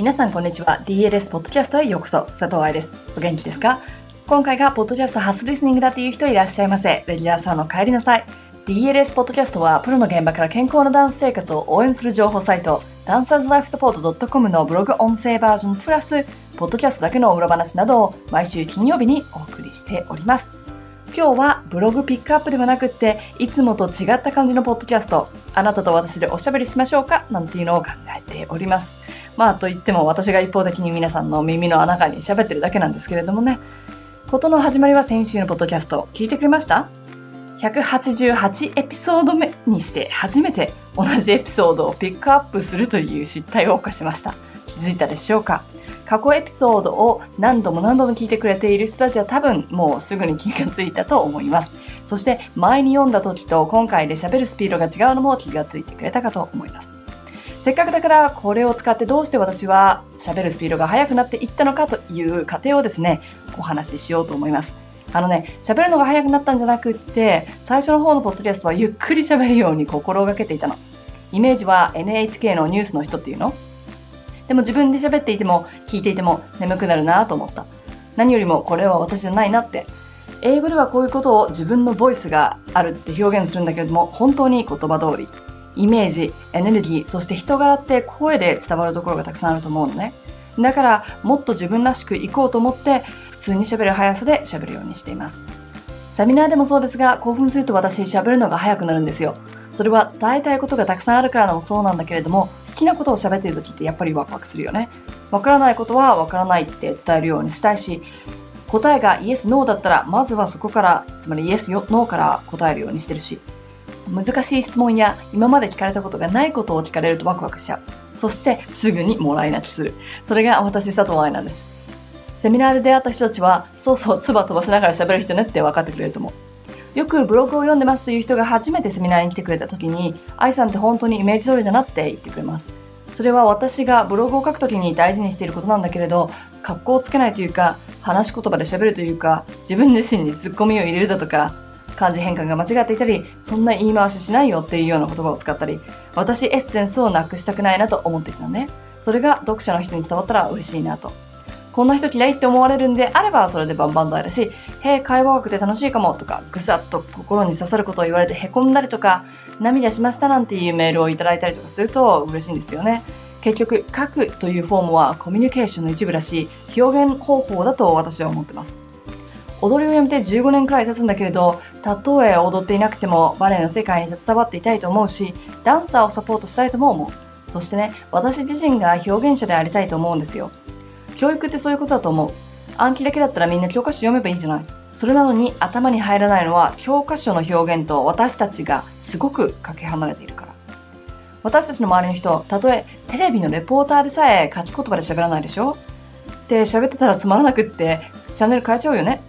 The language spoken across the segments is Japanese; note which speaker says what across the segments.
Speaker 1: 皆さんこんにちは。DLS ポッドキャストへようこそ。佐藤愛です。お元気ですか？今回がポッドキャスト初リスニングだっていう人いらっしゃいませ。レギュラーさんの帰りなさい。DLS ポッドキャストはプロの現場から健康なダンス生活を応援する情報サイト。ダンサーズライフサポート .com のブログ音声バージョンプラスポッドキャストだけの裏話などを毎週金曜日にお送りしております。今日はブログピックアップではなくっていつもと違った感じのポッドキャスト。あなたと私でおしゃべりしましょうか？なんていうのを考えております。まあといっても私が一方的に皆さんの耳の中に喋ってるだけなんですけれどもねことの始まりは先週のポッドキャスト聞いてくれました？188エピソード目にして初めて同じエピソードをピックアップするという失態を犯しました気づいたでしょうか？過去エピソードを何度も何度も聞いてくれている人たちは多分もうすぐに気がついたと思います。そして前に読んだ時と今回で喋るスピードが違うのも気がついてくれたかと思います。せっかくだからこれを使ってどうして私は喋るスピードが速くなっていったのかという過程をですね、お話ししようと思います。あのね、喋るのが速くなったんじゃなくって、最初の方のポッドキャストはゆっくり喋るように心がけていたの。イメージは NHK のニュースの人っていうの？でも自分で喋っていても聞いていても眠くなるなと思った。何よりもこれは私じゃないなって。英語ではこういうことを自分のボイスがあるって表現するんだけれども、本当に言葉通り。イメージ、エネルギー、そして人柄って声で伝わるところがたくさんあると思うのね。だからもっと自分らしくいこうと思って普通に喋る速さで喋るようにしています。セミナーでもそうですが興奮すると私喋るのが速くなるんですよ。それは伝えたいことがたくさんあるからもそうなんだけれども好きなことを喋っている時ってやっぱりワクワクするよね。わからないことはわからないって伝えるようにしたいし、答えがイエス、ノーだったら、まずはそこから、つまりイエス、ノーから答えるようにしてるし、難しい質問や今まで聞かれたことがないことを聞かれるとワクワクしちゃう。そしてすぐにもらい泣きする。それが私、佐藤愛なんです。セミナーで出会った人たちは、そうそう、唾飛ばしながら喋る人ねって分かってくれると思う。よくブログを読んでますという人が初めてセミナーに来てくれた時に、愛さんって本当にイメージ通りだなって言ってくれます。それは私がブログを書くときに大事にしていることなんだけれど、格好をつけないというか、話し言葉で喋るというか、自分自身にツッコミを入れるだとか、漢字変換が間違っていたり、そんな言い回ししないよっていうような言葉を使ったり、私エッセンスをなくしたくないなと思っていたのね。それが読者の人に伝わったら嬉しいなと。こんな人嫌いって思われるんであればそれでバンバンイだし、へえ、会話学で楽しいかもとか、ぐさっと心に刺さることを言われて凹んだりとか、涙しましたなんていうメールをいただいたりとかすると嬉しいんですよね。結局、書くというフォームはコミュニケーションの一部だし、表現方法だと私は思ってます。踊りをやめて15年くらい経つんだけれど、たとえ踊っていなくてもバレエの世界に携わっていたいと思うし、ダンサーをサポートしたいとも思う。そしてね、私自身が表現者でありたいと思うんですよ。教育ってそういうことだと思う。暗記だけだったらみんな教科書読めばいいじゃない。それなのに頭に入らないのは教科書の表現と私たちがすごくかけ離れているから。私たちの周りの人、たとえテレビのレポーターでさえ書き言葉で喋らないでしょって喋ってたらつまらなくってチャンネル変えちゃうよね。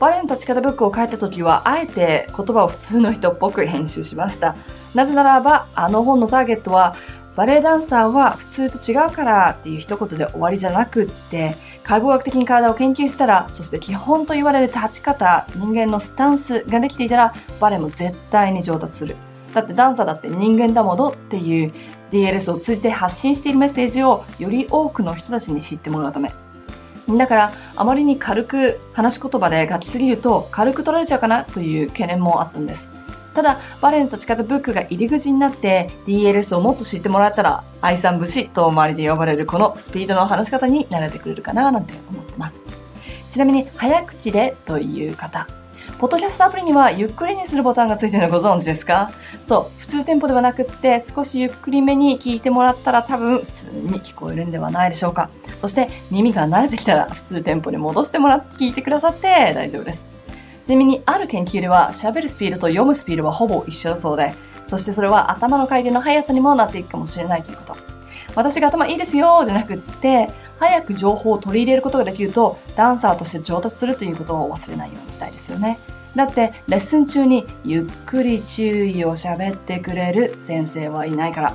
Speaker 1: バレエの立ち方ブックを書いた時はあえて言葉を普通の人っぽく編集しました。なぜならばあの本のターゲットはバレエダンサーは普通と違うからっていう一言で終わりじゃなくって、解剖学的に体を研究したら、そして基本と言われる立ち方、人間のスタンスができていたら、バレエも絶対に上達する。だってダンサーだって人間だものっていう DLS を通じて発信しているメッセージをより多くの人たちに知ってもらうため。だから、あまりに軽く話し言葉で書きすぎると軽く取られちゃうかなという懸念もあったんです。ただ、バレエの立ち方ブックが入り口になって DLS をもっと知ってもらったら、愛さん節と周りで呼ばれるこのスピードの話し方に慣れてくれるかななんて思ってます。ちなみに、早口でという方。ポッドキャストアプリにはゆっくりにするボタンがついてるのご存知ですか？そう、普通テンポではなくって少しゆっくりめに聞いてもらったら多分普通に聞こえるんではないでしょうか。そして耳が慣れてきたら普通テンポに戻してもらって聞いてくださって大丈夫です。ちなみにある研究では喋るスピードと読むスピードはほぼ一緒だそうで、そしてそれは頭の回転の速さにもなっていくかもしれないということ。私が頭いいですよじゃなくって、早く情報を取り入れることができると、ダンサーとして上達するということを忘れないようにしたいですよね。だって、レッスン中にゆっくり注意を喋ってくれる先生はいないから。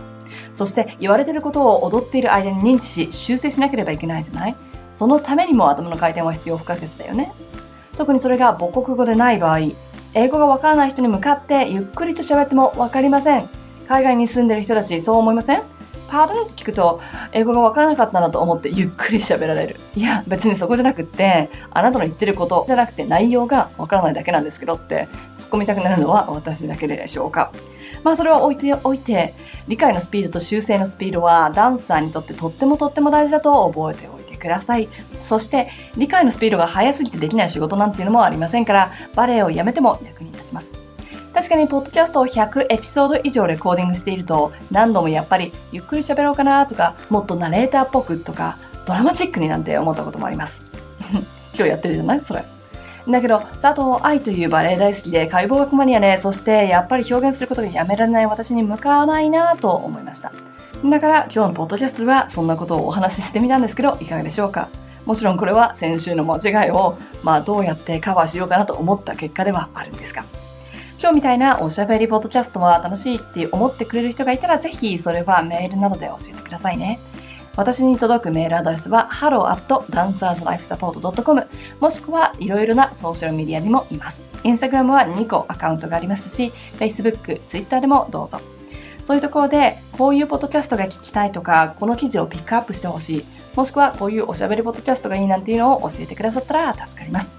Speaker 1: そして言われてることを踊っている間に認知し修正しなければいけないじゃない？そのためにも頭の回転は必要不可欠だよね。特にそれが母国語でない場合、英語がわからない人に向かってゆっくりと喋ってもわかりません。海外に住んでる人たちそう思いません？パードンって聞くと、英語がわからなかったなと思って ゆっくり喋られる。いや、別にそこじゃなくって、あなたの言ってることじゃなくて内容がわからないだけなんですけどって、突っ込みたくなるのは私だけでしょうか。まあそれは置いておいて、理解のスピードと修正のスピードはダンサーにとってとってもとっても大事だと覚えておいてください。そして理解のスピードが速すぎてできない仕事なんていうのもありませんから、バレエをやめても役に立ちます。確かに、ポッドキャストを100エピソード以上レコーディングしていると、何度もやっぱり、ゆっくり喋ろうかなとか、もっとナレーターっぽくとか、ドラマチックになんて思ったこともあります。今日やってるじゃない？それ。だけど、佐藤愛というバレエ大好きで、解剖学マニアで、そしてやっぱり表現することがやめられない私に向かわないなと思いました。だから今日のポッドキャストではそんなことをお話ししてみたんですけど、いかがでしょうか？もちろんこれは先週の間違いを、まあどうやってカバーしようかなと思った結果ではあるんですが。今日みたいなおしゃべりポッドキャストは楽しいって思ってくれる人がいたら、ぜひそれはメールなどで教えてくださいね。私に届くメールアドレスは hello.dancerslifesupport.com もしくはいろいろなソーシャルメディアにもいます。インスタグラムは2個アカウントがありますし、Facebook、Twitter でもどうぞ。そういうところで、こういうポッドキャストが聞きたいとか、この記事をピックアップしてほしい、もしくはこういうおしゃべりポッドキャストがいいなんていうのを教えてくださったら助かります。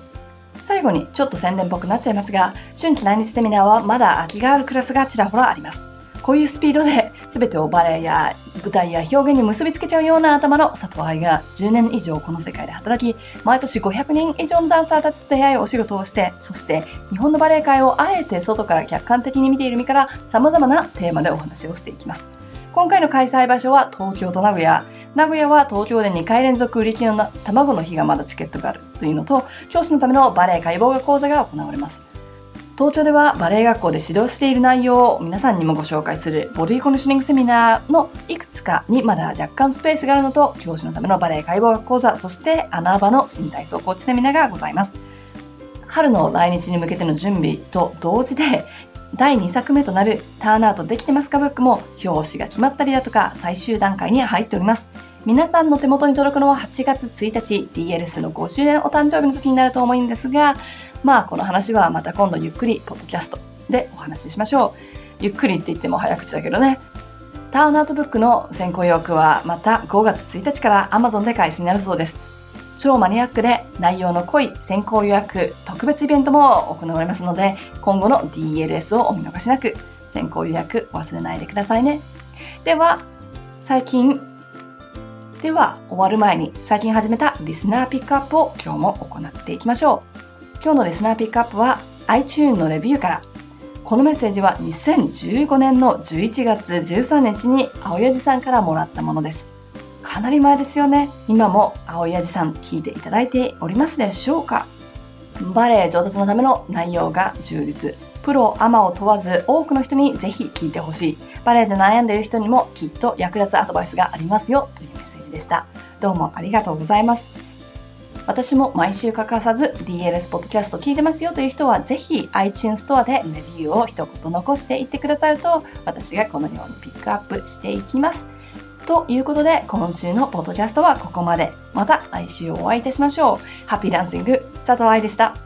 Speaker 1: 後にちょっと宣伝っぽくなっちゃいますが、春季来日セミナーはまだ空きがあるクラスがちらほらあります。こういうスピードで全てをバレエや舞台や表現に結びつけちゃうような頭の佐藤愛が10年以上この世界で働き、毎年500人以上のダンサーたちと出会いお仕事をして、そして日本のバレエ界をあえて外から客観的に見ている身から様々なテーマでお話をしていきます。今回の開催場所は東京と名古屋。名古屋は東京で2回連続売り切りの卵の日がまだチケットがあるというのと、教師のためのバレエ解剖学講座が行われます。東京ではバレエ学校で指導している内容を皆さんにもご紹介するボディコンディショニングセミナーのいくつかにまだ若干スペースがあるのと、教師のためのバレエ解剖学講座、そして穴場の新体操コーチセミナーがございます。春の来日に向けての準備と同時で、第2作目となるターンアウトできてますかブックも表紙が決まったりだとか最終段階に入っております。皆さんの手元に届くのは8月1日 DLS の5周年お誕生日の時になると思うんですが、まあこの話はまた今度ゆっくりポッドキャストでお話ししましょう。ゆっくりって言っても早口だけどね。ターンアウトブックの先行予約はまた5月1日から Amazon で開始になるそうです。超マニアックで内容の濃い先行予約特別イベントも行われますので、今後の DLS をお見逃しなく先行予約忘れないでくださいね。では、最近では、終わる前に最近始めたリスナーピックアップを今日も行っていきましょう。今日のリスナーピックアップは iTune のレビューから。このメッセージは2015年の11月13日に青やじさんからもらったものです。かなり前ですよね。今も青やじさん聞いていただいておりますでしょうかバレエ上達のための内容が充実。プロ、アマを問わず多くの人にぜひ聞いてほしい。バレエで悩んでいる人にもきっと役立つアドバイスがありますよというメッセージでした。どうもありがとうございます。私も毎週欠かさず DLS ポッドキャスト聞いてますよという人はぜひ iTunes ストアでレビューを一言残していってくださると私がこのようにピックアップしていきます。ということで今週のポッドキャストはここまで。また来週お会いいたしましょう。ハッピーランシング佐藤愛でした。